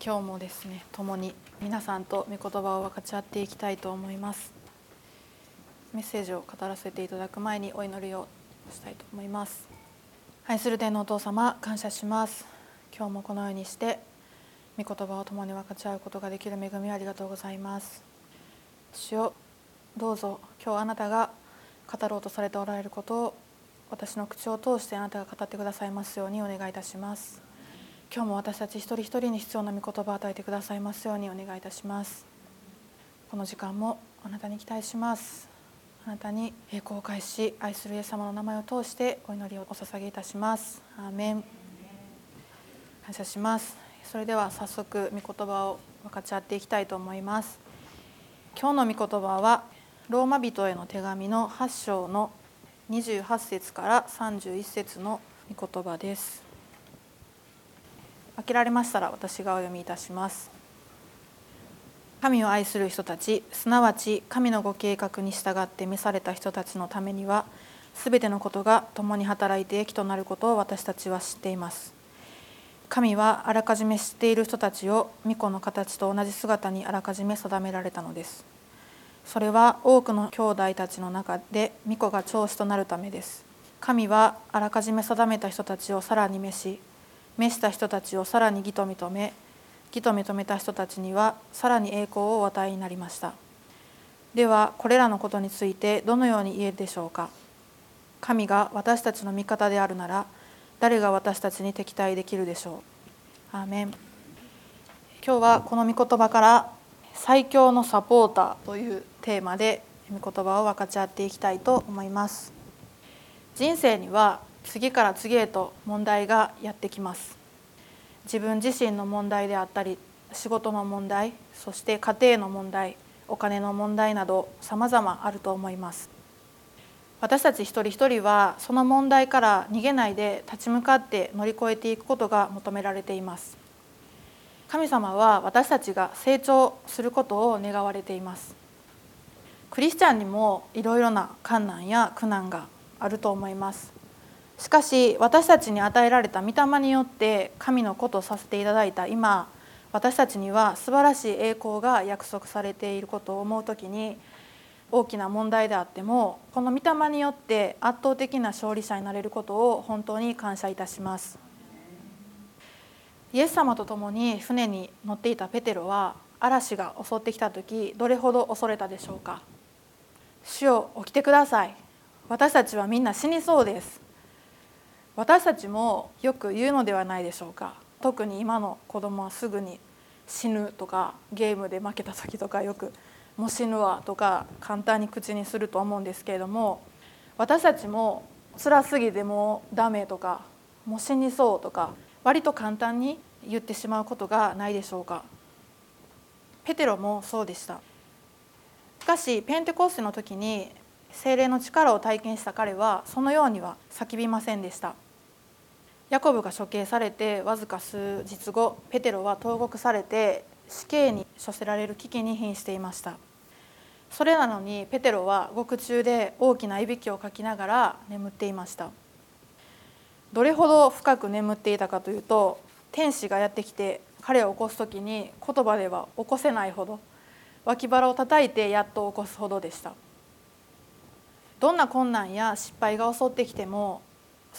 今日もですね共に皆さんと御言葉を分かち合っていきたいと思います。メッセージを語らせていただく前にお祈りをしたいと思います。愛する天のお父様感謝します。今日もこのようにして御言葉を共に分かち合うことができる恵みありがとうございます。主よどうぞ今日あなたが語ろうとされておられることを私の口を通してあなたが語ってくださいますようにお願いいたします。今日も私たち一人一人に必要な御言葉を与えてくださいますようにお願いいたします。この時間もあなたに期待します。あなたに栄光を返し愛するイエス様の名前を通してお祈りをお捧げいたします。アーメン。感謝します。それでは早速御言葉を分かち合っていきたいと思います。今日の御言葉はローマ人への手紙の8章の28節から31節の御言葉です。開けられましたら私がお読みいたします。神を愛する人たちすなわち神のご計画に従って召された人たちのためには全てのことが共に働いて益となることを私たちは知っています。神はあらかじめ知っている人たちを御子の形と同じ姿にあらかじめ定められたのです。それは多くの兄弟たちの中で御子が長子となるためです。神はあらかじめ定めた人たちをさらに召し召した人たちをさらに義と認め義と認めた人たちにはさらに栄光をお与えになりました。ではこれらのことについてどのように言えるでしょうか。神が私たちの味方であるなら誰が私たちに敵対できるでしょう。アーメン。今日はこの御言葉から最強のサポーターというテーマで御言葉を分かち合っていきたいと思います。人生には次から次へと問題がやってきます。自分自身の問題であったり仕事の問題そして家庭の問題お金の問題など様々あると思います。私たち一人一人はその問題から逃げないで立ち向かって乗り越えていくことが求められています。神様は私たちが成長することを願われています。クリスチャンにもいろいろな困難や苦難があると思います。しかし私たちに与えられた御霊によって神の子とさせていただいた今私たちには素晴らしい栄光が約束されていることを思う時に大きな問題であってもこの御霊によって圧倒的な勝利者になれることを本当に感謝いたします。イエス様と共に船に乗っていたペテロは嵐が襲ってきた時どれほど恐れたでしょうか主よ起きてください。私たちはみんな死にそうです。私たちもよく言うのではないでしょうか。特に今の子供はすぐに死ぬとかゲームで負けた時とかよく「もう死ぬわ」とか簡単に口にすると思うんですけれども私たちも辛すぎてもうダメとかもう死にそうとか割と簡単に言ってしまうことがないでしょうか。ペテロもそうでした。しかしペンテコステの時に精霊の力を体験した彼はそのようには叫びませんでした。ヤコブが処刑されてわずか数日後ペテロは投獄されて死刑に処せられる危機に瀕していました。それなのにペテロは獄中で大きないびきをかきながら眠っていました。どれほど深く眠っていたかというと天使がやってきて彼を起こす時に言葉では起こせないほど脇腹を叩いてやっと起こすほどでした。どんな困難や失敗が襲ってきても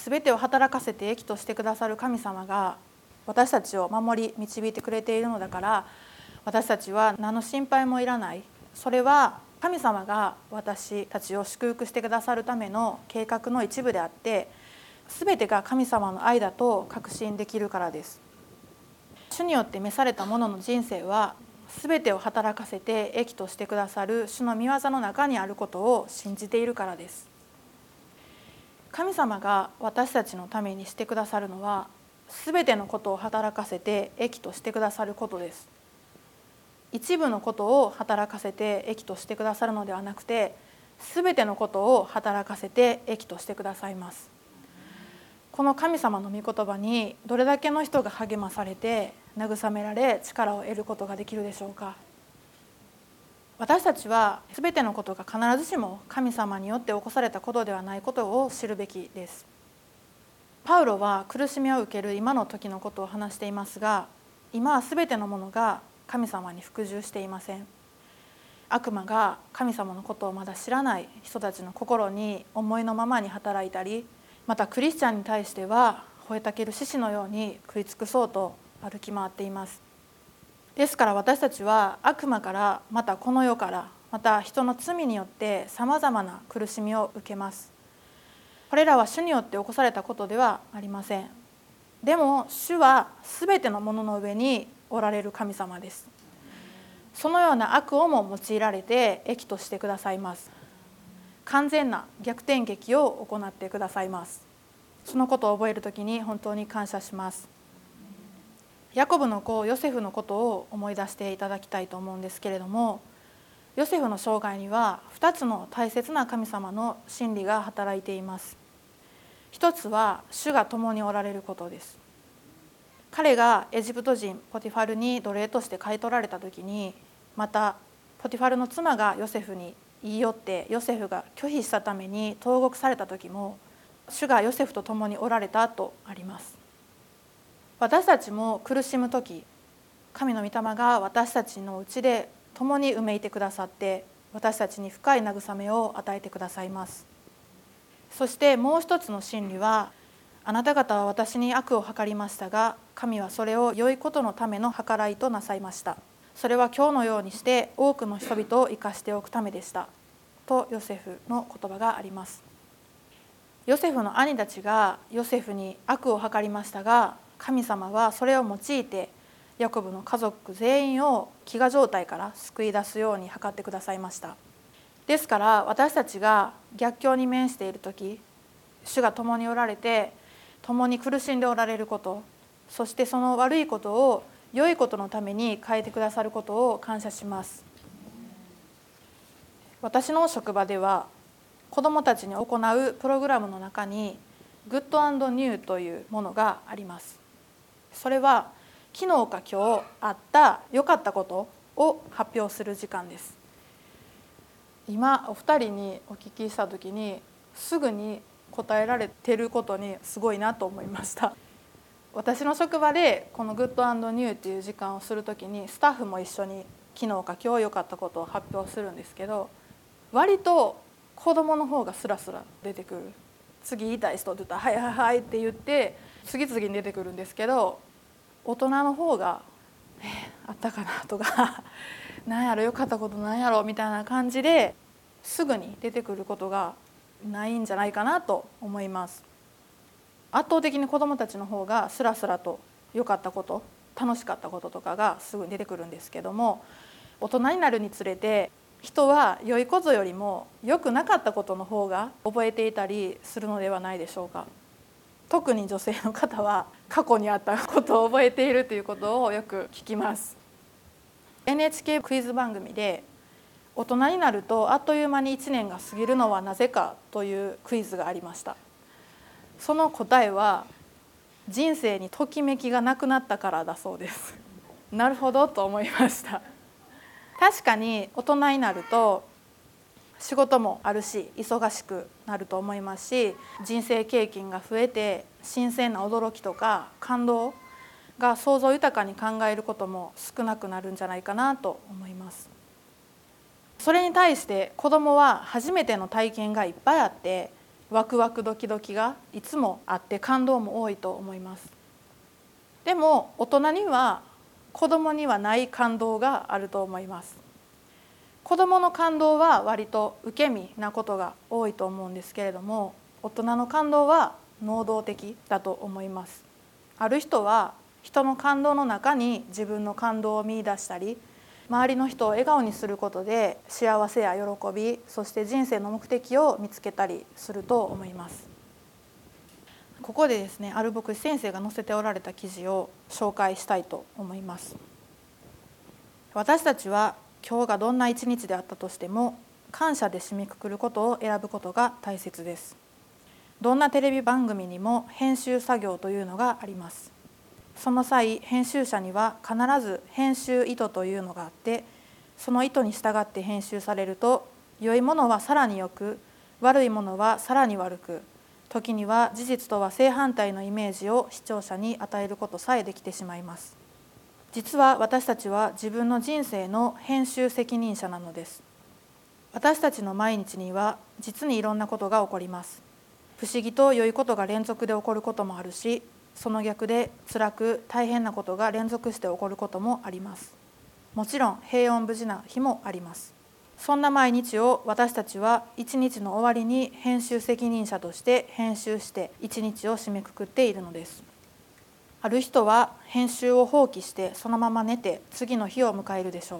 全てを働かせて益としてくださる神様が私たちを守り導いてくれているのだから私たちは何の心配もいらない。それは神様が私たちを祝福してくださるための計画の一部であって全てが神様の愛だと確信できるからです。主によって召された者の人生は全てを働かせて益としてくださる主の御業の中にあることを信じているからです。神様が私たちのためにしてくださるのは全てのことを働かせて益としてくださることです。一部のことを働かせて益としてくださるのではなくて全てのことを働かせて益としてくださいます。この神様の御言葉にどれだけの人が励まされて慰められ力を得ることができるでしょうか。私たちは全てのことが必ずしも神様によって起こされたことではないことを知るべきです。パウロは苦しみを受ける今の時のことを話していますが今は全てのものが神様に服従していません。悪魔が神様のことをまだ知らない人たちの心に思いのままに働いたりまたクリスチャンに対しては吠えたける獅子のように食い尽くそうと歩き回っています。ですから私たちは悪魔からまたこの世からまた人の罪によってさまざまな苦しみを受けます。これらは主によって起こされたことではありません。でも主は全てのものの上におられる神様です。そのような悪をも用いられて益としてくださいます。完全な逆転劇を行ってくださいます。そのことを覚える時に本当に感謝します。ヤコブの子ヨセフのことを思い出していただきたいと思うんですけれどもヨセフの生涯には2つの大切な神様の真理が働いています。一つは主が共におられることです。彼がエジプト人ポティファルに奴隷として買い取られた時にまたポティファルの妻がヨセフに言い寄ってヨセフが拒否したために投獄された時も主がヨセフと共におられたとあります。私たちも苦しむ時神の御霊が私たちのうちで共にうめいてくださって私たちに深い慰めを与えてくださいます。そしてもう一つの真理はあなた方は私に悪を図りましたが神はそれを良いことのための計らいとなさいました。それは今日のようにして多くの人々を生かしておくためでした。とヨセフの言葉があります。ヨセフの兄たちがヨセフに悪を図りましたが神様はそれを用いてヤコブの家族全員を飢餓状態から救い出すように図ってくださいました。ですから私たちが逆境に面している時主が共におられて共に苦しんでおられることそしてその悪いことを良いことのために変えてくださることを感謝します。私の職場では子どもたちに行うプログラムの中にグッドニューというものがあります。それは昨日か今日あった良かったことを発表する時間です。今お二人にお聞きした時にすぐに答えられてることにすごいなと思いました。私の職場でこのグッドニューっていう時間をする時にスタッフも一緒に昨日か今日良かったことを発表するんですけど割と子供の方がスラスラ出てくる。次言いたい人って言ったら「はいはいはい」って言って次々に出てくるんですけど大人の方が「えあったかな」とか「何やろよかったことなんやろ」みたいな感じですぐに出てくることがないんじゃないかなと思います。圧倒的に子どもたちの方がスラスラと良かったこと楽しかったこととかがすぐに出てくるんですけども大人になるにつれて人は良いことよりも良くなかったことの方が覚えていたりするのではないでしょうか。特に女性の方は過去にあったことを覚えているということをよく聞きます。NHK クイズ番組で大人になるとあっという間に1年が過ぎるのはなぜかというクイズがありました。その答えは人生にときめきがなくなったからだそうです。なるほどと思いました。確かに大人になると仕事もあるし忙しくなると思いますし人生経験が増えて新鮮な驚きとか感動が想像豊かに考えることも少なくなるんじゃないかなと思います。それに対して子どもは初めての体験がいっぱいあってワクワクドキドキがいつもあって感動も多いと思います。でも大人には子どもにはない感動があると思います。子どもの感動は割と受け身なことが多いと思うんですけれども大人の感動は能動的だと思います。ある人は人の感動の中に自分の感動を見いだしたり周りの人を笑顔にすることで幸せや喜びそして人生の目的を見つけたりすると思います。ここでですねある牧師先生が載せておられた記事を紹介したいと思います。私たちは今日がどんな一日であったとしても感謝で締めくくることを選ぶことが大切です。どんなテレビ番組にも編集作業というのがあります。その際編集者には必ず編集意図というのがあってその意図に従って編集されると良いものはさらに良く悪いものはさらに悪く時には事実とは正反対のイメージを視聴者に与えることさえできてしまいます。実は私たちは自分の人生の編集責任者なのです。私たちの毎日には実にいろんなことが起こります。不思議と良いことが連続で起こることもあるしその逆で辛く大変なことが連続して起こることもあります。もちろん平穏無事な日もあります。そんな毎日を私たちは一日の終わりに編集責任者として編集して一日を締めくくっているのです。ある人は編集を放棄してそのまま寝て次の日を迎えるでしょう。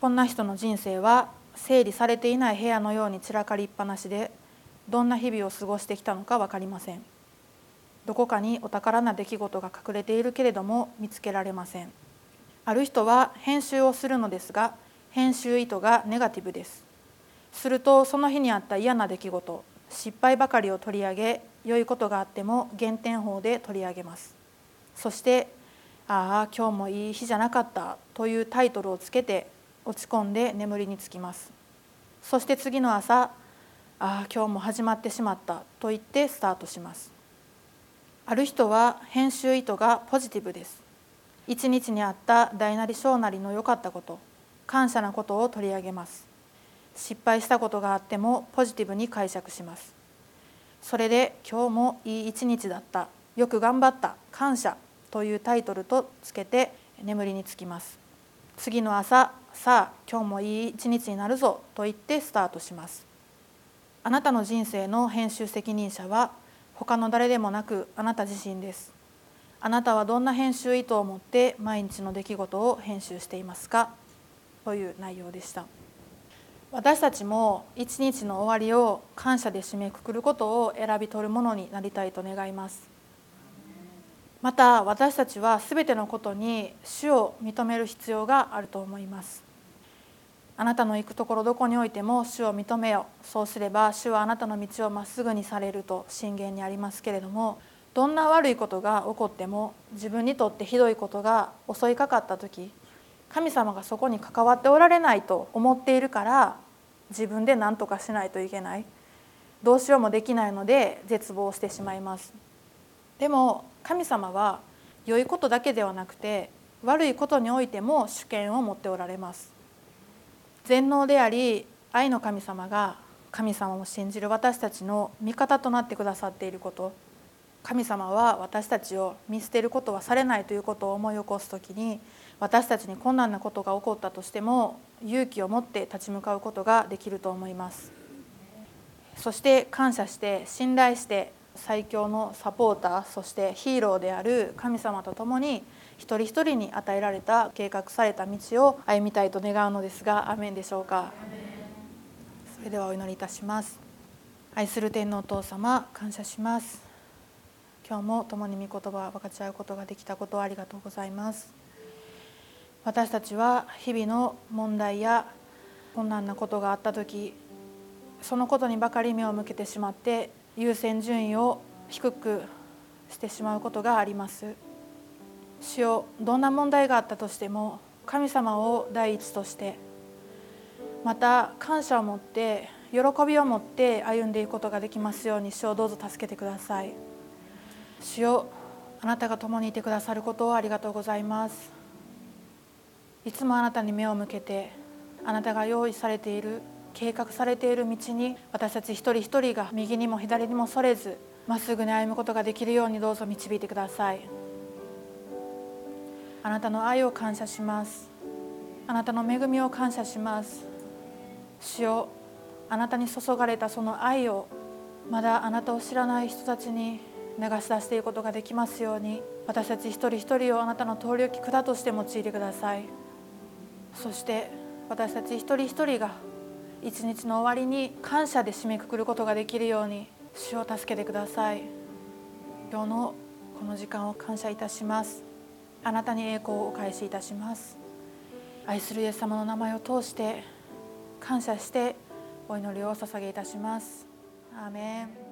こんな人の人生は整理されていない部屋のように散らかりっぱなしでどんな日々を過ごしてきたのか分かりません。どこかにお宝な出来事が隠れているけれども見つけられません。ある人は編集をするのですが編集意図がネガティブです。するとその日にあった嫌な出来事失敗ばかりを取り上げ良いことがあっても減点法で取り上げます。そして「ああ今日もいい日じゃなかった」というタイトルをつけて落ち込んで眠りにつきます。そして次の朝「ああ今日も始まってしまった」と言ってスタートします。ある人は編集意図がポジティブです。一日にあった大なり小なりの良かったこと感謝なことを取り上げます。失敗したことがあってもポジティブに解釈します。それで今日もいい一日だった。よく頑張った。感謝というタイトルとつけて眠りにつきます。次の朝さあ今日もいい一日になるぞと言ってスタートします。あなたの人生の編集責任者は他の誰でもなくあなた自身です。あなたはどんな編集意図を持って毎日の出来事を編集していますかという内容でした。私たちも一日の終わりを感謝で締めくくることを選び取るものになりたいと願います。また私たちは全てのことに主を認める必要があると思います。あなたの行くところどこにおいても主を認めよそうすれば主はあなたの道をまっすぐにされると信玄にありますけれどもどんな悪いことが起こっても自分にとってひどいことが襲いかかった時神様がそこに関わっておられないと思っているから自分で何とかしないといけない。どうしようもできないので絶望してしまいます。でも神様は良いことだけではなくて悪いことにおいても主権を持っておられます。全能であり愛の神様が神様を信じる私たちの味方となってくださっていること。神様は私たちを見捨てることはされないということを思い起こす時に私たちに困難なことが起こったとしても勇気を持って立ち向かうことができると思います。そして感謝して信頼して最強のサポーターそしてヒーローである神様と共に一人一人に与えられた計画された道を歩みたいと願うのですがアメンでしょうか？それではお祈りいたします愛する天皇お父様感謝します。今日も共に御言葉を分かち合うことができたことをありがとうございます。私たちは日々の問題や困難なことがあった時そのことにばかり目を向けてしまって優先順位を低くしてしまうことがあります。主よどんな問題があったとしても神様を第一としてまた感謝を持って喜びを持って歩んでいくことができますように主をどうぞ助けてください。主よあなたが共にいてくださることをありがとうございます。いつもあなたに目を向けてあなたが用意されている計画されている道に私たち一人一人が右にも左にもそれずまっすぐに歩むことができるようにどうぞ導いてください。あなたの愛を感謝します。あなたの恵みを感謝します。主よあなたに注がれたその愛をまだあなたを知らない人たちに流し出していくことができますように私たち一人一人をあなたの通り置き管として用いてください。そして私たち一人一人が一日の終わりに感謝で締めくくることができるように主を助けてください。今日のこの時間を感謝いたします。あなたに栄光をお返しいたします。愛するイエス様の名前を通して感謝してお祈りを捧げいたします。アーメン。